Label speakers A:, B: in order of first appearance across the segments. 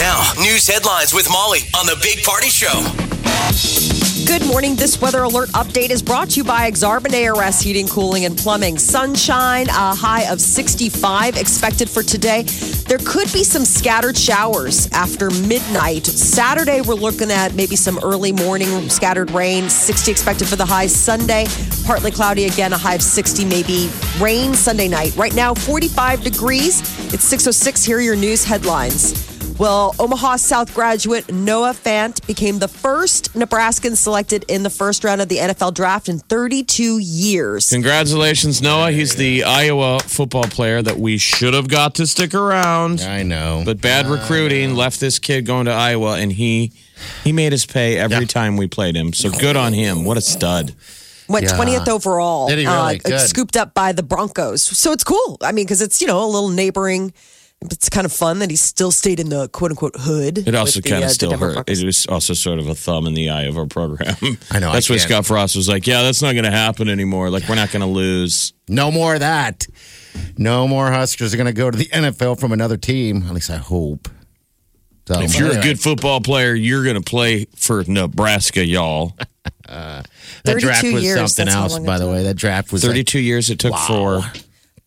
A: Now, news headlines with Molly on the Big Party Show.
B: Good morning. This weather alert update is brought to you by Exarban ARS Heating, Cooling, and Plumbing. Sunshine, a high of 65 expected for today. There could be some scattered showers after midnight. Saturday, we're looking at maybe some early morning scattered rain. 60 expected for the high. Sunday, partly cloudy again, a high of 60, maybe rain Sunday night. Right now, 45 degrees. It's 606. Here are your news headlines. Well, Omaha South graduate Noah Fant became the first Nebraskan selected in the first round of the NFL draft in 32 years.
C: Congratulations, Noah. He's the Iowa football player that we should have got to stick around.
D: I know.
C: But bad recruiting left this kid going to Iowa, and he he made his pay every
D: Yeah.
C: time we played him. So good on him. What a stud.
B: Went
D: Yeah.
B: 20th overall.
D: Did he really?
B: uh,
D: Good.
B: scooped up by the Broncos. So it's cool. I mean, because it's, you know, a little neighboring. It's kind of fun that he still stayed in the quote unquote hood.
C: It also
B: with the,
C: kind
B: uh,
C: of
B: the
C: still hurt.
B: Broncos.
C: It was also sort of a thumb in the eye of our program.
D: I know,
C: That's what
D: can't-
C: Scott Frost was like. Yeah, that's not going to happen anymore. Like we're not going to lose.
D: No more of that. No more Huskers are going to go to the NFL from another team. At least I hope. So,
C: If you're a good football player, you're going to play for Nebraska, y'all.
D: that draft was
B: years,
D: something else, by the way. That draft was like-
C: 32 years it took for.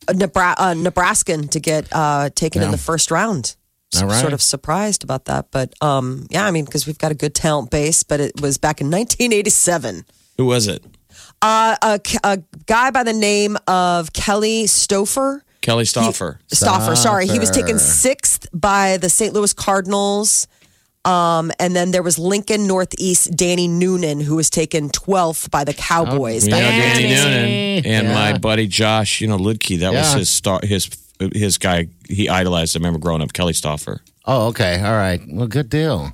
B: A Nebra- uh, Nebraskan to get uh, taken in the first round. So
D: right.
B: Sort of surprised about that, but um, yeah, I mean, because we've got a good talent base, but it was back in 1987.
C: Who was it?
B: Uh, a, a guy by the name of Kelly Stouffer.
C: Kelly Stouffer.
B: Stouffer, sorry, he was taken sixth by the St. Louis Cardinals. Um, and then there was Lincoln Northeast Danny Noonan, who was taken 12th by the Cowboys.
C: Yeah, Danny Noonan and
D: Yeah.
C: my buddy Josh, you know Ludke. That was his star, his his guy. He idolized. I remember growing up, Kelly Stouffer.
D: Oh, okay. All right. Well, good deal.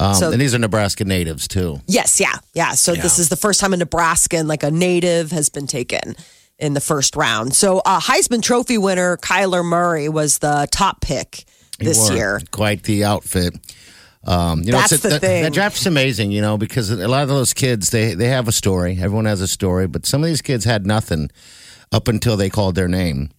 D: Um,
B: So-
D: and these are Nebraska natives, too.
B: Yes, yeah, yeah. So this is the first time a Nebraskan, like a native, has been taken in the first round. So uh, Heisman Trophy winner Kyler Murray was the top pick this year.
D: Quite the outfit. Um, you know,
B: That's
D: it's
B: the
D: that,
B: thing.
D: That draft's amazing, you know, because a lot of those kids they they have a story. Everyone has a story, but some of these kids had nothing up until they called their name.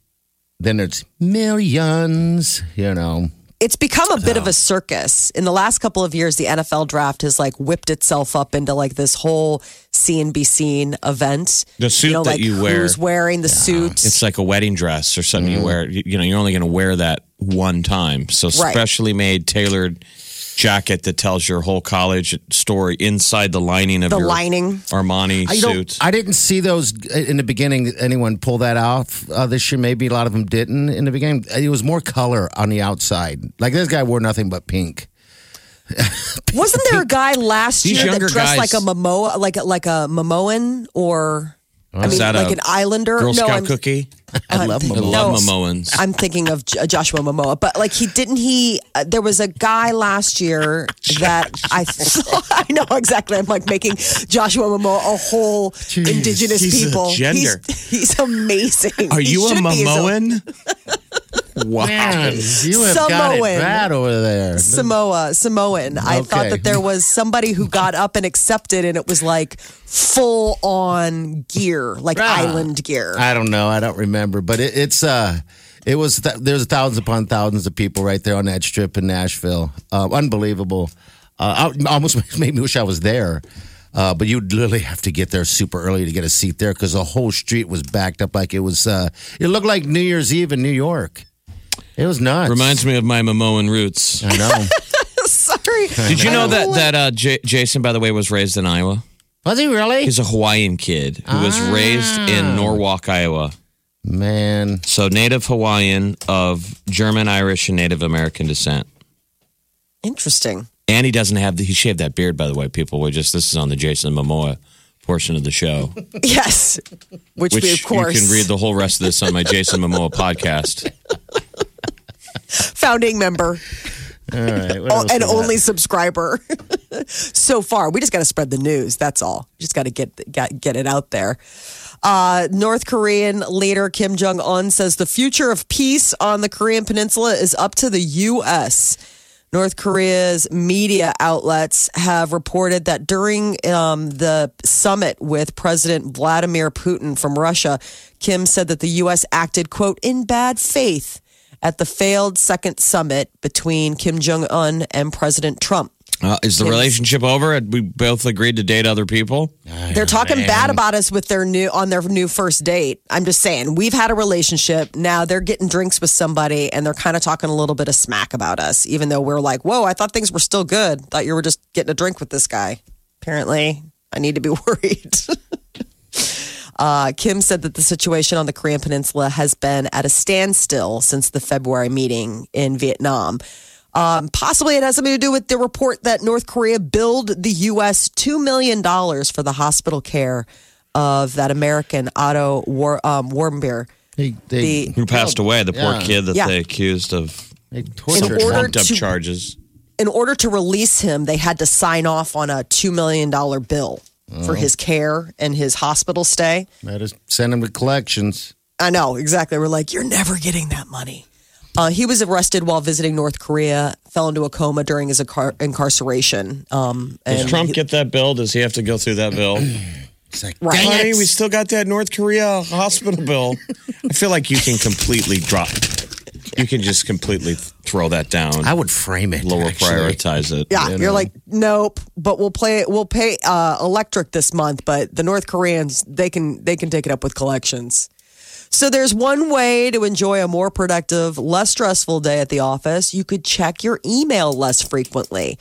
D: Then it's millions, you know.
B: It's become a bit of a circus. In the last couple of years, the NFL draft has like whipped itself up into like this whole see and be seen event.
C: The suit
B: you know,
C: that
B: like
C: you wear.
B: Who's wearing the suit?
C: It's like a wedding dress or something you wear. You, you know, you're only going to wear that one time. So
B: Right.
C: specially made, tailored jacket that tells your whole college story inside the lining of
B: The
C: your
B: lining.
C: Armani
D: I
C: suit.
D: I didn't see those in the beginning. Anyone pull that off uh, this year? Maybe a lot of them didn't in the beginning. It was more color on the outside. Like this guy wore nothing but pink.
B: Wasn't there a guy last
C: These
B: year that dressed
C: guys-
B: like a Momoa, like like a Momoan or I mean,
C: that
B: like
C: a
B: an Islander?
C: Girl
B: no,
C: Scout
B: I'm,
C: cookie.
D: I love
C: I love
B: No.
C: Momoans.
B: I'm thinking of J- Joshua Momoa, but like he didn't he? Uh, there was a guy last year that I thought I know exactly. I'm like making Joshua Momoa a whole indigenous
C: he's a
B: people.
C: gender.
B: He's, he's amazing.
C: Are
B: He
C: you a
B: should be.
C: Momoan? wow.
D: Man, you have got it bad over there.
B: Samoa, Samoan. I thought that there was somebody who got up and accepted, and it was like full on gear, like
D: Ah.
B: island gear.
D: I don't know. I don't remember, but it, it's uh, it was th- there's thousands upon thousands of people right there on that strip in Nashville. Uh, unbelievable. Uh, I almost made me wish I was there. Uh, but you'd literally have to get there super early to get a seat there because the whole street was backed up like it was. Uh, it looked like New Year's Eve in New York. It was nuts.
C: Reminds me of my Momoan roots.
D: I know.
B: Sorry.
C: Did you know that that uh, J- Jason, by the way, was raised in Iowa?
D: was he really?
C: He's a Hawaiian kid who was raised in Norwalk, Iowa.
D: Man,
C: So native Hawaiian of German, Irish, and Native American descent.
B: Interesting.
C: And he doesn't have the, he shaved that beard, by the way. People were just this is on the Jason Momoa portion of the show,
B: Yes. Which,
C: which
B: we, of course,
C: you can read the whole rest of this on my Jason Momoa podcast.
B: founding member.
D: All right. what
B: Oh, and
D: we got?
B: only subscriber so far. We just got to spread the news. That's all. Just got to get, get get it out there. Uh, North Korean leader Kim Jong Un says the future of peace on the Korean Peninsula is up to the U.S. North Korea's media outlets have reported that during um, the summit with President Vladimir Putin from Russia, Kim said that the U.S. acted, quote, in bad faith at the failed second summit between Kim Jong un and President Trump.
C: Uh, is the relationship over? Had we both agreed to date other people?
B: They're talking bad about us with their new on their new first date. I'm just saying, we've had a relationship. Now they're getting drinks with somebody and they're kind of talking a little bit of smack about us, even though we're like, whoa, I thought things were still good. Thought you were just getting a drink with this guy. Apparently, I need to be worried. Uh, Kim said that the situation on the Korean Peninsula has been at a standstill since the February meeting in Vietnam. Um, possibly it has something to do with the report that North Korea billed the U.S. $2 million for the hospital care of that American Otto War, um, Warmbier.
D: They, they,
B: The-
C: Who passed away? The poor kid that
B: Yeah.
C: they accused of
D: they
B: In order
C: trumped up
B: to-
C: charges.
B: In order to release him, they had to sign off on a $2 million bill for his care and his hospital stay.
D: That is, us send him to collections.
B: I know, exactly. We're like, you're never getting that money. Uh, he was arrested while visiting North Korea, fell into a coma during his incar- incarceration. Um,
C: Does Trump
B: he-
C: get that bill? Does he have to go through that bill?
D: It's like,
B: Right.
D: dang
C: Honey, we still got that North Korea hospital bill. I feel like you can completely drop. You can just completely throw that down.
D: I would frame it.
C: lower
D: actually.
C: prioritize it.
B: yeah,
D: you
B: you
D: know.
B: are like, nope. But we'll play. We'll pay uh, electric this month. But the North Koreans, they can they can take it up with collections. So there's one way to enjoy a more productive, less stressful day at the office. You could check your email less frequently.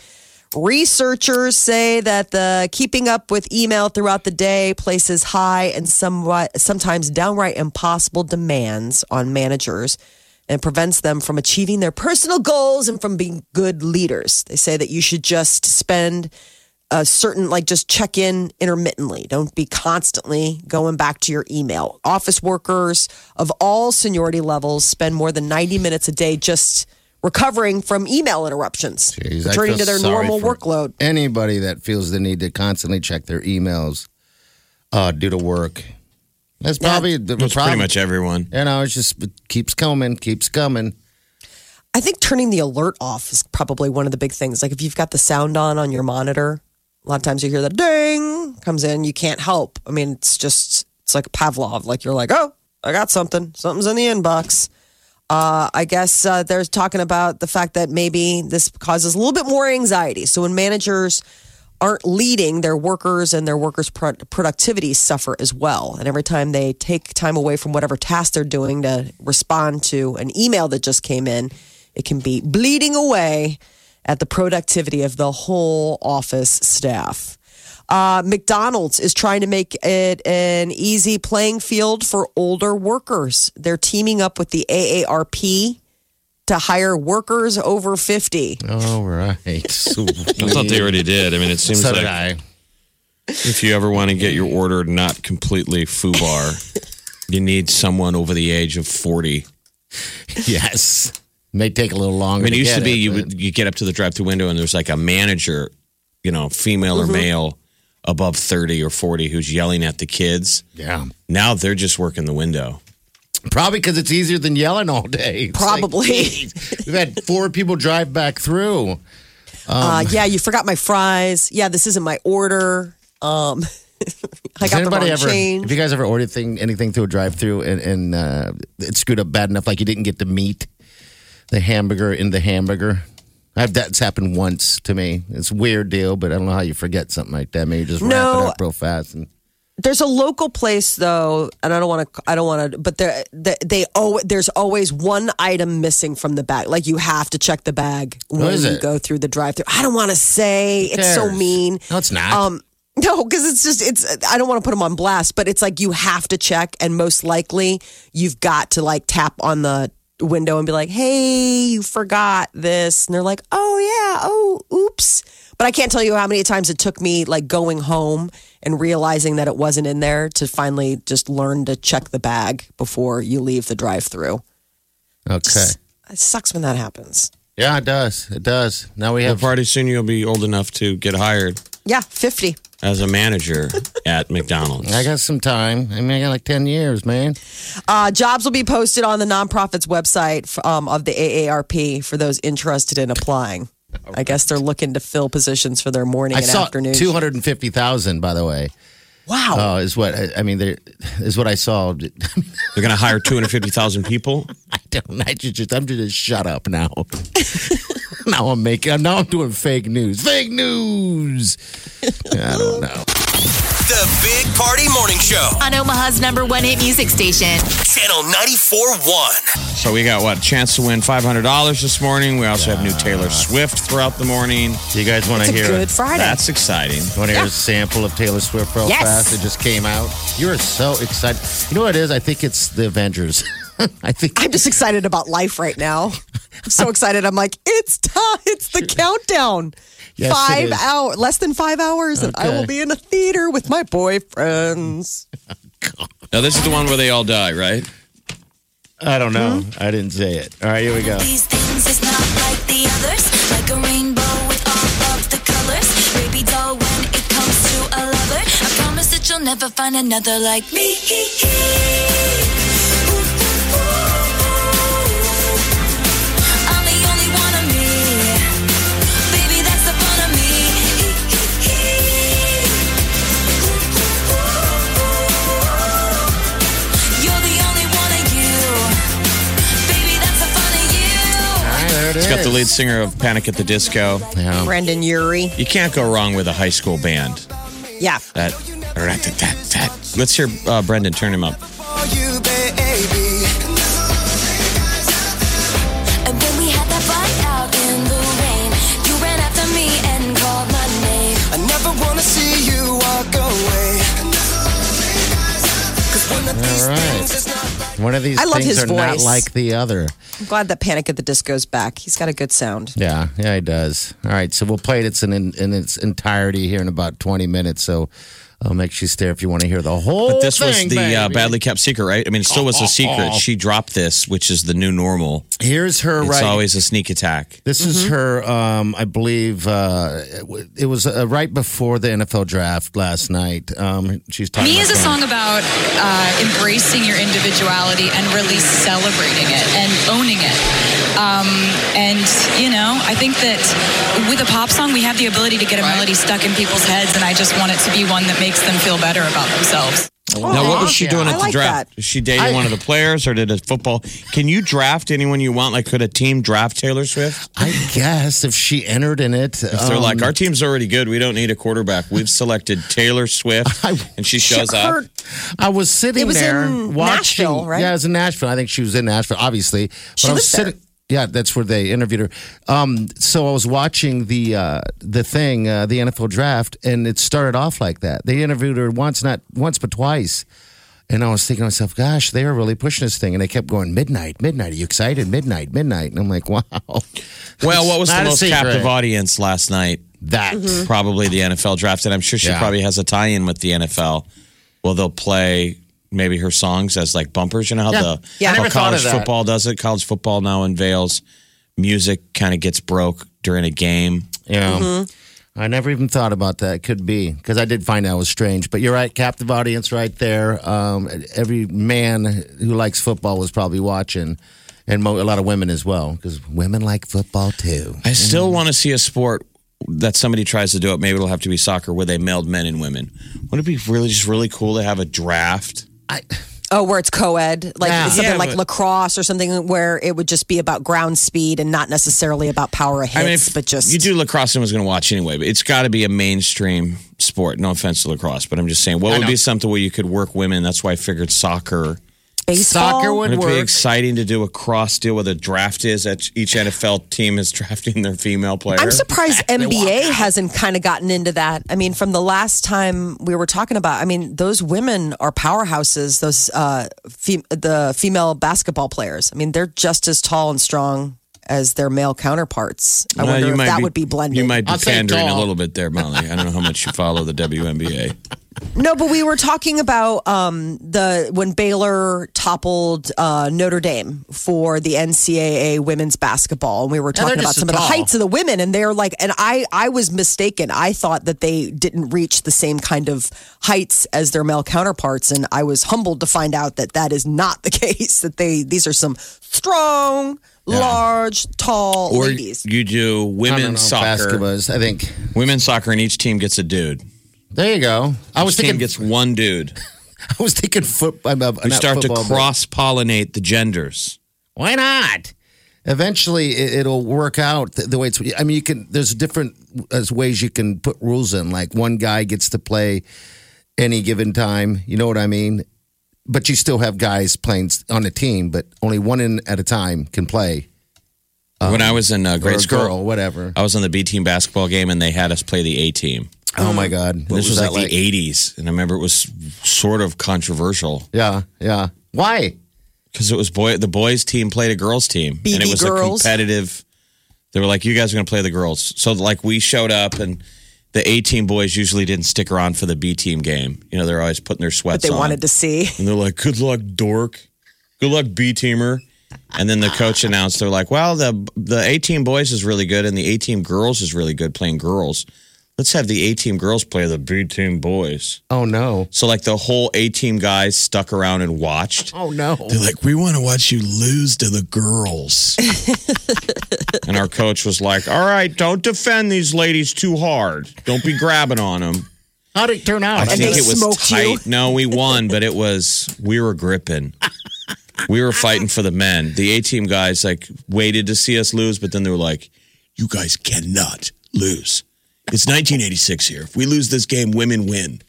B: Researchers say that the keeping up with email throughout the day places high and somewhat sometimes downright impossible demands on managers and prevents them from achieving their personal goals and from being good leaders. They say that you should just spend a certain like just check in intermittently. Don't be constantly going back to your email. Office workers of all seniority levels spend more than 90 minutes a day just recovering from email interruptions,
D: Jeez,
B: returning to their normal workload.
D: Anybody that feels the need to constantly check their emails uh, due to work. That's probably the
C: That's
D: problem.
C: pretty much everyone.
D: You know, it's just it keeps coming, keeps coming.
B: I think turning the alert off is probably one of the big things. Like if you've got the sound on on your monitor, a lot of times you hear the ding comes in, you can't help. I mean, it's just it's like Pavlov. Like you're like, oh, I got something. Something's in the inbox. Uh, I guess uh, they're talking about the fact that maybe this causes a little bit more anxiety. So when managers aren't leading, their workers and their workers' pro- productivity suffer as well. And every time they take time away from whatever task they're doing to respond to an email that just came in, it can be bleeding away at the productivity of the whole office staff. Uh, McDonald's is trying to make it an easy playing field for older workers. They're teaming up with the AARP to hire workers over 50.
D: All right.
C: I thought they already did. I mean, it seems
D: So
C: like
D: I.
C: if you ever want to get your order not completely foobar, you need someone over the age of 40.
D: Yes. May take a little longer.
C: I
D: longer.
C: mean, it used
D: get
C: to be
D: it,
C: you
D: but-
C: would you get up to the drive-through window and there's like a manager, you know, female
D: Mm-hmm.
C: or male above 30 or 40 who's yelling at the kids.
D: Yeah.
C: Now they're just working the window.
D: Probably because it's easier than yelling all day. It's
B: Probably.
D: geez, we've had four people drive back through.
B: uh, yeah, you forgot my fries. Yeah, this isn't my order. Um, I
D: Has
B: got the wrong
D: anybody ever?
B: change.
D: Have you guys ever ordered thing, anything through a drive-through and, and uh, it screwed up bad enough, like you didn't get the meat, the hamburger in the hamburger? I've, that's happened once to me. It's a weird deal, but I don't know how you forget something like that. Maybe you just wrap
B: No.
D: it up real fast. And
B: There's a local place though, and I don't want to. I don't want to. But there, they, they oh, there's always one item missing from the bag. Like you have to check the bag when
D: is
B: you
D: it?
B: go through the drive-through. I don't want to say it's so
D: cares?
B: mean.
D: no, it's not.
B: Um, no, because it's just it's. I don't want to put them on blast, but it's like you have to check, and most likely you've got to like tap on the window and be like, "Hey, you forgot this," and they're like, "Oh yeah, oh oops." But I can't tell you how many times it took me like going home and realizing that it wasn't in there to finally just learn to check the bag before you leave the drive-through.
D: okay.
B: It sucks when that happens.
D: Yeah, it does. It does. Now we
C: Well,
D: have.
C: pretty soon you'll be old enough to get hired
B: Yeah, 50.
C: As a manager at McDonald's.
D: I got some time. I mean, I got like 10 years, man.
B: Uh, jobs will be posted on the nonprofit's website f- um, of the AARP for those interested in applying. I guess they're looking to fill positions for their morning
D: I
B: and
D: saw
B: afternoon.
D: 250,000, by the way.
B: wow.
D: Oh, is what I I mean. There is what I saw.
C: They're going to hire 250,000 people.
D: I don't. I just. I'm just shut up now. now I'm making. Uh, now I'm doing fake news. Fake news. I don't know.
A: The Big Party Morning Show.
E: on Omaha's number one hit music station.
A: Channel 94.1.
C: So we got what? Chance to win $500 this morning. We also have new Taylor Swift throughout the morning.
D: Do you guys want to
B: it's a
D: hear?
B: good Friday.
C: That's exciting.
D: Want to hear a sample of Taylor Swift real
B: Yes.
D: fast? It just came out. You're so excited. You know what it is? I think it's the Avengers. I think
B: I'm just excited about life right now. I'm so excited. I'm like, it's time. It's the countdown.
D: Yes,
B: five
D: is.
B: hours, less than five hours, and I will be in a theater with my boyfriends.
C: Now, this is the one where they all die, right?
D: I don't know. I didn't say it. All right, here we go.
F: These things is not like the others. Like a rainbow with all of the colors. Baby doll, when it comes to a lover, I promise that you'll never find another like me.
D: there it
C: It's got the lead singer of Panic at the Disco.
D: Yeah.
B: Brendon Urie.
C: You can't go wrong with a high school band.
B: Yeah.
C: That, that, that, that. Let's hear uh, Brendon turn him up.
G: One of these
B: I love
D: things
B: his
D: are not
B: voice.
D: like the other.
B: I'm glad that Panic at the Disco's back. He's got a good sound.
D: Yeah, yeah, he does. All right, so we'll play it it's in, in its entirety here in about 20 minutes. So I'll make you stay if you want to hear the whole
C: But this was the uh, badly kept secret, right? I mean, it still was a secret. She dropped this, which is the new normal.
D: Here's her
C: It's
D: right.
C: always a sneak attack.
D: This is her, um, I believe, uh, it was uh, right before the NFL draft last night. Um, she's talking
H: Me
D: about
H: is a song about uh, embracing your individuality and really celebrating it and owning it. Um, and, you know, I think that with a pop song, we have the ability to get a melody stuck in people's heads, and I just want it to be one that makes them feel better about themselves.
C: now, what was she doing
B: I
C: at the
B: like
C: draft?
B: that.
C: Is she dating
D: I-
C: one of the players, or did a football? Can you draft anyone you want? Like, could a team draft Taylor Swift?
D: I guess if she entered in it,
C: If they're
D: um,
C: like, our team's already good, we don't need a quarterback. We've selected Taylor Swift,
D: I-
C: and she shows up.
D: I was sitting
B: It was
D: there
B: in
D: watching.
B: Nashville, right?
D: Yeah, it was in Nashville. I think she was in Nashville, obviously. But
B: She
D: I was
B: lives there.
D: Sitting. Yeah, that's where they interviewed her. Um, so I was watching the uh, the thing, uh, the NFL draft, and it started off like that. They interviewed her once, not once, but twice. And I was thinking to myself, gosh, they are really pushing this thing. And they kept going, midnight, midnight. Are you excited? Midnight, midnight. And I'm like, wow.
C: Well, what was the most captive audience last night?
D: That.
C: Probably the NFL draft, and I'm sure she
D: Yeah.
C: probably has a tie-in with the NFL. Well, they'll play maybe her songs as like bumpers. You know how
D: Yeah.
C: the
B: Yeah.
C: How college football does it. College football now unveils music kind of gets broke during a game.
D: Yeah.
B: Mm-hmm.
D: I never even thought about that. Could be because I did find out it was strange. But you're right, captive audience right there. Um, every man who likes football was probably watching, and mo- a lot of women as well because women like football too.
C: I still want to see a sport that somebody tries to do it. Maybe it'll have to be soccer where they meld men and women. Wouldn't it be really just really cool to have a draft?
D: I,
B: Oh, where it's co-ed, like
D: Yeah.
B: something
C: Yeah,
B: like
C: but-
B: lacrosse or something where it would just be about ground speed and not necessarily about power of hits,
C: I mean, if
B: but just
C: you do lacrosse, I was going to watch anyway. But it's got to be a mainstream sport. No offense to lacrosse, but I'm just saying, what would
D: know.
C: be something where you could work women? That's why I figured soccer.
B: Baseball.
D: soccer would
C: Would it be
D: work.
C: exciting to do a cross deal where the draft is that each NFL team is drafting their female player?
B: I'm surprised NBA hasn't kind of gotten into that. I mean, from the last time we were talking about, I mean, those women are powerhouses. Those uh, fem- the female basketball players. I mean, they're just as tall and strong as their male counterparts. I
C: Well,
B: wonder
C: you
B: if
C: might
B: that
C: be-
B: would be blended.
C: You might be
D: I'll
C: pandering a little bit there, Molly. I don't know how much you follow the WNBA.
B: No, but we were talking about um, the when Baylor toppled uh, Notre Dame for the NCAA women's basketball, and we were talking about
D: just
B: some of the heights of the women, and they're like, and I I was mistaken. I thought that they didn't reach the same kind of heights as their male counterparts, and I was humbled to find out that that is not the case. That they these are some strong, large, tall
C: Or
B: ladies.
C: you do
D: I know,
C: women's soccer.
D: basketball is- I think.
C: Women's soccer, and each team gets a dude.
D: There you go. I was
C: Each team
D: thinking.
C: gets one dude.
D: I was thinking foot. Uh,
C: We start to cross pollinate the genders.
D: Why not? Eventually, it, it'll work out the, the way it's. I mean, you can. There's different as ways you can put rules in. Like one guy gets to play any given time. You know what I mean? But you still have guys playing on a team, but only one in at a time can play.
C: when I was in uh, grade
D: a
C: school,
D: girl, whatever.
C: I was on the B team basketball game, and they had us play the A team.
D: Oh my um, God!
C: And
D: What
C: this was,
D: that
C: like, the '80s, and I remember it was sort of controversial
D: Yeah, yeah. Why?
C: because it was boy the boys team played a girls team, and it was
B: girls.
C: a competitive. They were like, "You guys are going to play the girls," so like we showed up, and the A team boys usually didn't stick around for the B team game. You know, they're always putting their
B: That
C: sweats.
B: they
C: on.
B: wanted to see.
C: And they're like, "Good luck, dork. Good luck, B teamer." And then the coach announced, "They're like, well, the the A team boys is really good, and the A team girls is really good playing girls. Let's have the A team girls play the B team boys."
D: Oh no!
C: So like the whole A team guys stuck around and watched.
D: Oh no!
C: They're like, "We want to watch you lose to the girls." and our coach was like, "All right, don't defend these ladies too hard. Don't be grabbing on them."
D: How did it turn out?
C: I
B: And
C: think
B: they
C: it was
B: smoked you?
C: tight. No, we won, but it was we were gripping. We were fighting for the men. The A team guys like waited to see us lose, but then they were like, "You guys cannot lose. It's 1986 here. If we lose this game, women win."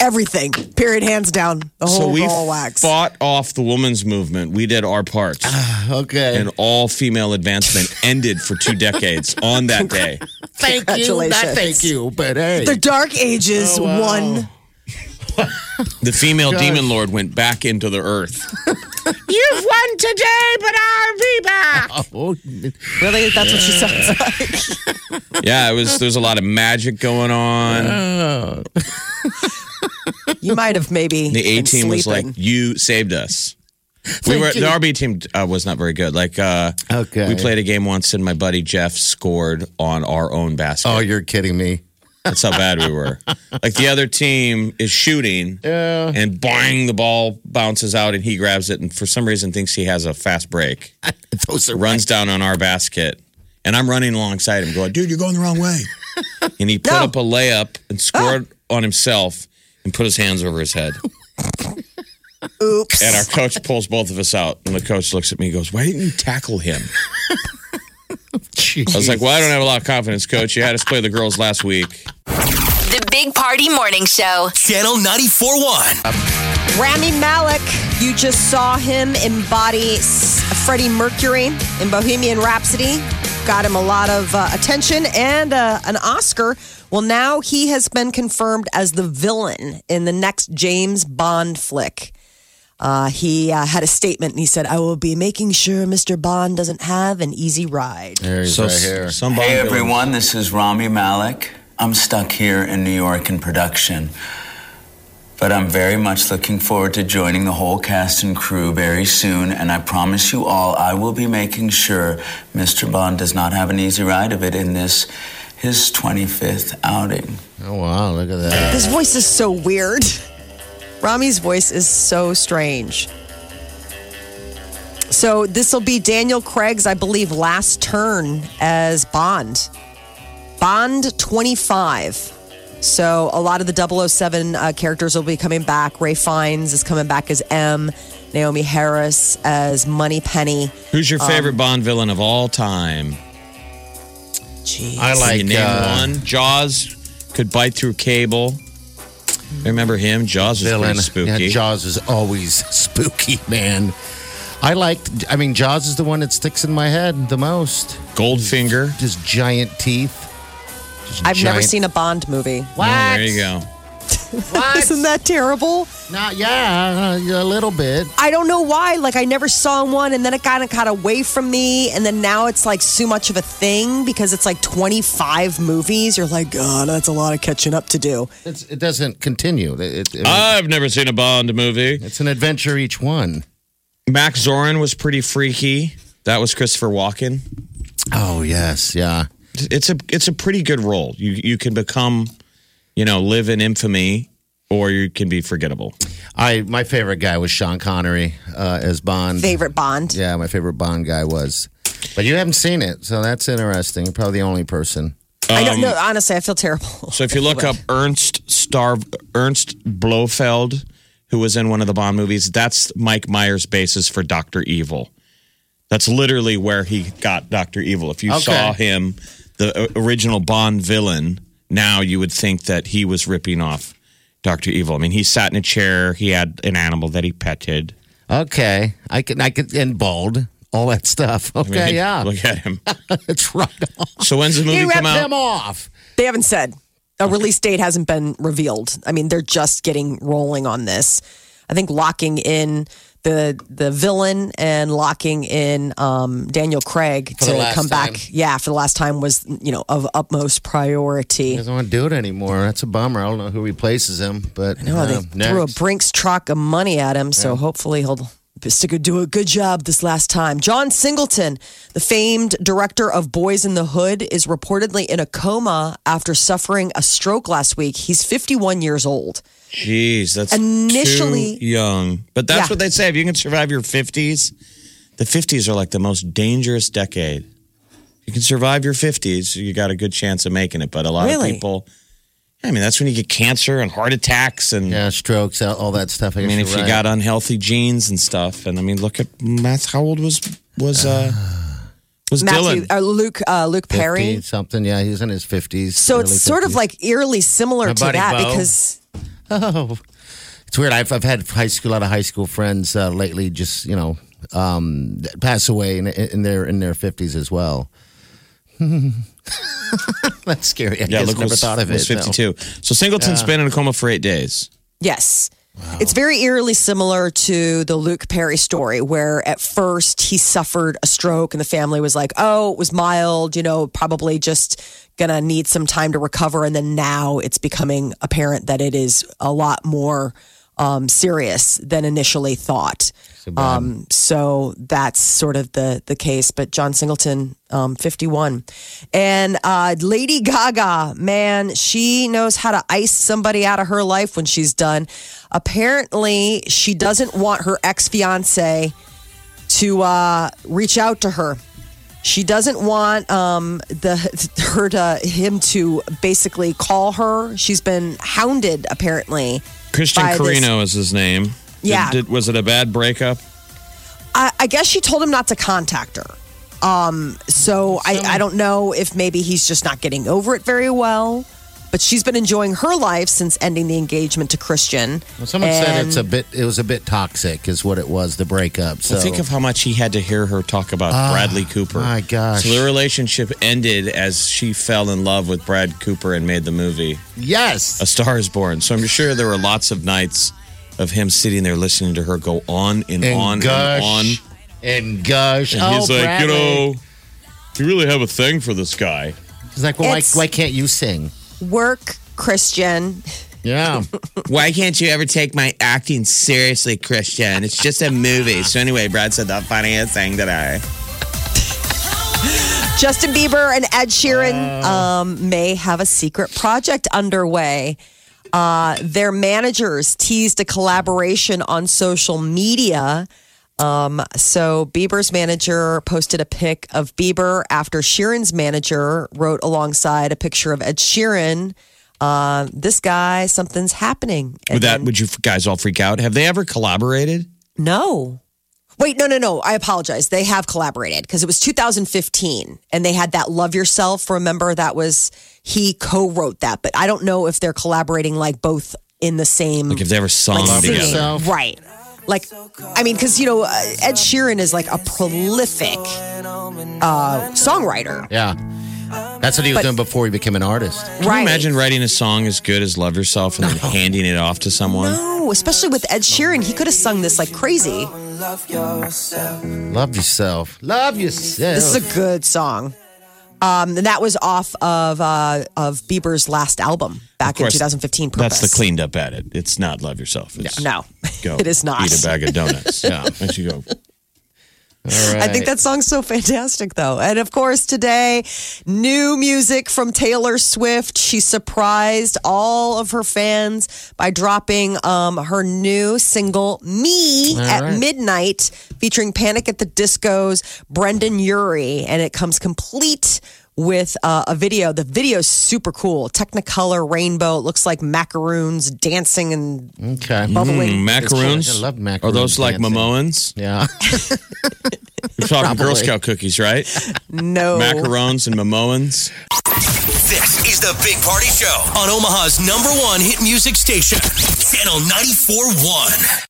B: Everything. Period. Hands down. The whole
C: so we
B: ball of wax.
C: fought off the women's movement. We did our parts, ah,
D: okay.
C: and all female advancement ended for two decades on that day.
D: thank you. Not
B: Congratulations.
D: thank you. But hey,
B: the Dark Ages
D: Oh, wow.
B: won.
C: The female demon lord went back into the earth. You've won today, but I'll be back.
D: oh,
B: Really? That's what she sounds like.
C: Yeah, it was. There's a lot of magic going on.
B: You might have maybe.
C: The A team was like, "You saved us." We were the RB team uh, was not very good. Like, uh,
D: Okay.
C: we played a game once, and my buddy Jeff scored on our own basket.
D: oh, you're kidding me.
C: That's how bad we were. Like the other team is shooting, and bang, the ball bounces out, and he grabs it, and for some reason thinks he has a fast break.
D: Those are
C: Runs down on our basket, and I'm running alongside him, going, "Dude, you're going the wrong way." And he put
B: No.
C: up a layup and scored ah. on himself, and put his hands over his head.
B: Oops.
C: And our coach pulls both of us out, and the coach looks at me, and goes, "Why didn't you tackle him?" I was like, "Well, I don't have a lot of confidence, coach. You had us play the girls last week."
E: The Big Party Morning Show.
A: Channel 94.1.
B: Rami Malek, you just saw him embody Freddie Mercury in Bohemian Rhapsody. Got him a lot of uh, attention and uh, an Oscar. Well, now he has been confirmed as the villain in the next James Bond flick. Uh, he uh, had a statement and he said, I will be making sure Mr. Bond doesn't have an easy ride.
D: There he's right here.
C: some
I: Hey
C: Bond villain-
I: everyone, this is Rami Malek. I'm stuck here in New York in production. But I'm very much looking forward to joining the whole cast and crew very soon, and I promise you all I will be making sure Mr. Bond does not have an easy ride of it in this his 25th outing.
D: Oh wow, look at that.
B: His voice is so weird. Rami's voice is so strange. So this will be Daniel Craig's, I believe, last turn as Bond. Bond 25. So a lot of the 007 uh, characters will be coming back. Ralph Fiennes is coming back as M. Naomie Harris as Moneypenny.
C: Who's your favorite Bond villain of all time?
B: Jeez.
D: I
C: Can
D: like
C: you name
D: uh,
C: one? Jaws could bite through cable. Remember him? Jaws was
D: villain.
C: pretty spooky.
D: Yeah, Jaws is always spooky, man. I like. I mean, Jaws is the one that sticks in my head the most.
C: Goldfinger.
D: Just giant teeth. Just
B: I've never seen a Bond movie.
C: Oh, there you go.
B: Isn't that terrible?
D: Not yeah, uh, a little bit.
B: I don't know why. Like I never saw one, and then it kind of got away from me, and then now it's like so much of a thing because it's like twenty five movies. You're like, God, that's a lot of catching up to do.
D: It's, it doesn't continue. It, it-
C: I've never seen a Bond movie.
D: it's an adventure each one.
C: Max Zorin was pretty freaky. That was Christopher Walken.
D: Oh yes, yeah.
C: It's a it's a pretty good role. You you can become, you know, live in infamy, or you can be forgettable.
D: I my favorite guy was Sean Connery uh, as Bond.
B: Favorite Bond.
D: Yeah, my favorite Bond guy was. But you haven't seen it, so that's interesting. Probably the only person.
B: I
C: Um,
B: don't know. Honestly, I feel terrible.
C: So if you look up Ernst Star Ernst Blofeld, who was in one of the Bond movies, that's Mike Myers' basis for Doctor Evil. That's literally where he got Doctor Evil. If you
D: Okay.
C: saw him, the original Bond villain, now you would think that he was ripping off Doctor Evil. I mean, he sat in a chair. He had an animal that he petted.
D: Okay, I can I can and bald, all that stuff.
C: I
D: Okay,
C: mean,
D: yeah,
C: Look at him.
D: it's right on.
C: So when's the movie
D: He
C: come out?
D: him off.
B: They haven't said a release date hasn't been revealed. I mean, they're just getting rolling on this. I think locking in the the villain and locking in um, Daniel Craig
D: For
B: to
D: last
B: come
D: time.
B: back. Yeah, for the last time was you know of utmost priority.
D: He doesn't want to do it anymore. That's a bummer. I don't know who replaces him, but
B: No,
D: uh,
B: they threw a. Brinks truck of money at him, so hopefully he'll stick do a good job this last time. John Singleton, the famed director of Boyz n the Hood, is reportedly in a coma after suffering a stroke last week. He's 51 years old.
C: Jeez, that's
B: Initially-
C: too young. But that's
B: Yeah.
C: what they say. If you can survive your fifties, the fifties are like the most dangerous decade. If you can survive your fifties, you got a good chance of making it. But a lot
B: Really?
C: of people, I mean, that's when you get cancer and heart attacks, and
D: yeah, strokes, all all that stuff. I,
C: I mean, if
D: you're
C: you
D: right.
C: got unhealthy genes and stuff. And I mean, look at Matt. How old was was uh was
B: Matthew,
C: Dylan?
B: uh, Luke, uh, Luke
D: 50
B: Perry.
D: something, yeah, he's in his fifties.
B: So it's sort of like eerily similar
D: My
B: to that
D: Bo.
B: because
D: oh, it's weird. I've I've had high school, a lot of high school friends uh, lately, just you know, um, pass away in, in their in their fifties as well. That's scary. I
C: yeah,
D: guess
C: Luke
D: never
C: was,
D: thought of
C: was
D: it. no.
C: fifty-two. So Singleton's been in a coma for eight days.
B: Yes. Wow. It's very eerily similar to the Luke Perry story, where at first he suffered a stroke and the family was like, oh, it was mild, you know, probably just gonna need some time to recover. And then now it's becoming apparent that it is a lot more um, serious than initially thought. Um, so that's sort of the the case. But John Singleton, um, 51, and uh, Lady Gaga, man, she knows how to ice somebody out of her life when she's done. Apparently, she doesn't want her ex fiance to uh, reach out to her. She doesn't want um, the her to him to basically call her. She's been hounded apparently.
C: Christian
B: by this-
C: Carino is his name. Did-
B: Yeah.
C: did- was it a bad breakup?
B: I, I guess she told him not to contact her. Um, so I, I don't know if maybe he's just not getting over it very well. But she's been enjoying her life since ending the engagement to Christian.
D: Well, someone said it's a bit. It was a bit toxic, is what it was. The breakup. So
C: Well, think of how much he had to hear her talk about Bradley Cooper.
D: my gosh.
C: So the relationship ended as she fell in love with Brad Cooper and made the movie
D: yes,
C: A Star is Born. So I'm sure there were lots of nights of him sitting there listening to her go on and,
D: and
C: on
D: gush
C: and on.
D: and gush.
C: And
D: oh,
C: he's like,
D: Bradley.
C: you know, you really have a thing for this guy.
D: he's like, well, why,
B: It's-
D: why can't you sing?
B: work, Christian.
D: Yeah,
C: Why can't you ever take my acting seriously, Christian? It's just a movie. So anyway, Brad said the funniest thing today.
B: Justin Bieber and Ed Sheeran um, may have a secret project underway. Uh, their managers teased a collaboration on social media. Um, so Bieber's manager posted a pic of Bieber after Sheeran's manager wrote alongside a picture of Ed Sheeran. Uh, this guy, something's happening. And
C: Would that
B: then-
C: would you guys all freak out? Have they ever collaborated?
B: no. Wait, no, no, no. I apologize. They have collaborated because it was 2015 and they had that Love Yourself. Remember, that was, he co wrote that, but I don't know if they're collaborating like both in the same.
C: Like if they ever sung
B: like,
C: together?
D: Yourself.
B: Right. Like, I mean, because, you know, uh, Ed Sheeran is like a prolific uh, songwriter.
D: yeah. That's what he was
B: But-
D: doing before he became an artist.
C: Can you imagine writing a song as good as Love Yourself and then handing it off to someone?
B: No, especially with Ed Sheeran. He could have sung this like crazy.
G: Love yourself.
D: Love yourself. Love yourself.
B: This is a good song. Um, and that was off of uh, of Bieber's last album back in 2015. Purpose.
C: That's the cleaned up edit. It's not Love Yourself. It's
B: No,
C: go
B: it is not.
C: Eat a bag of donuts. yeah. And you go,
B: I think that song's so fantastic, though. And of course, today, new music from Taylor Swift. She surprised all of her fans by dropping um, her new single, Me,
D: All
B: at
D: right.
B: midnight, featuring Panic at the Disco's Brendon Urie. And it comes complete with uh, a video. The video is super cool. Technicolor rainbow. It looks like macaroons dancing and
D: Okay.
B: bubbling.
C: mm, macaroons?
D: I love
C: Are those like
D: dancing.
C: Momoans?
D: Yeah.
C: You're talking Girl Scout cookies, right?
B: No.
C: Macarons and Momoans.
A: This is the Big Party Show on Omaha's number one hit music station, Channel 94.1.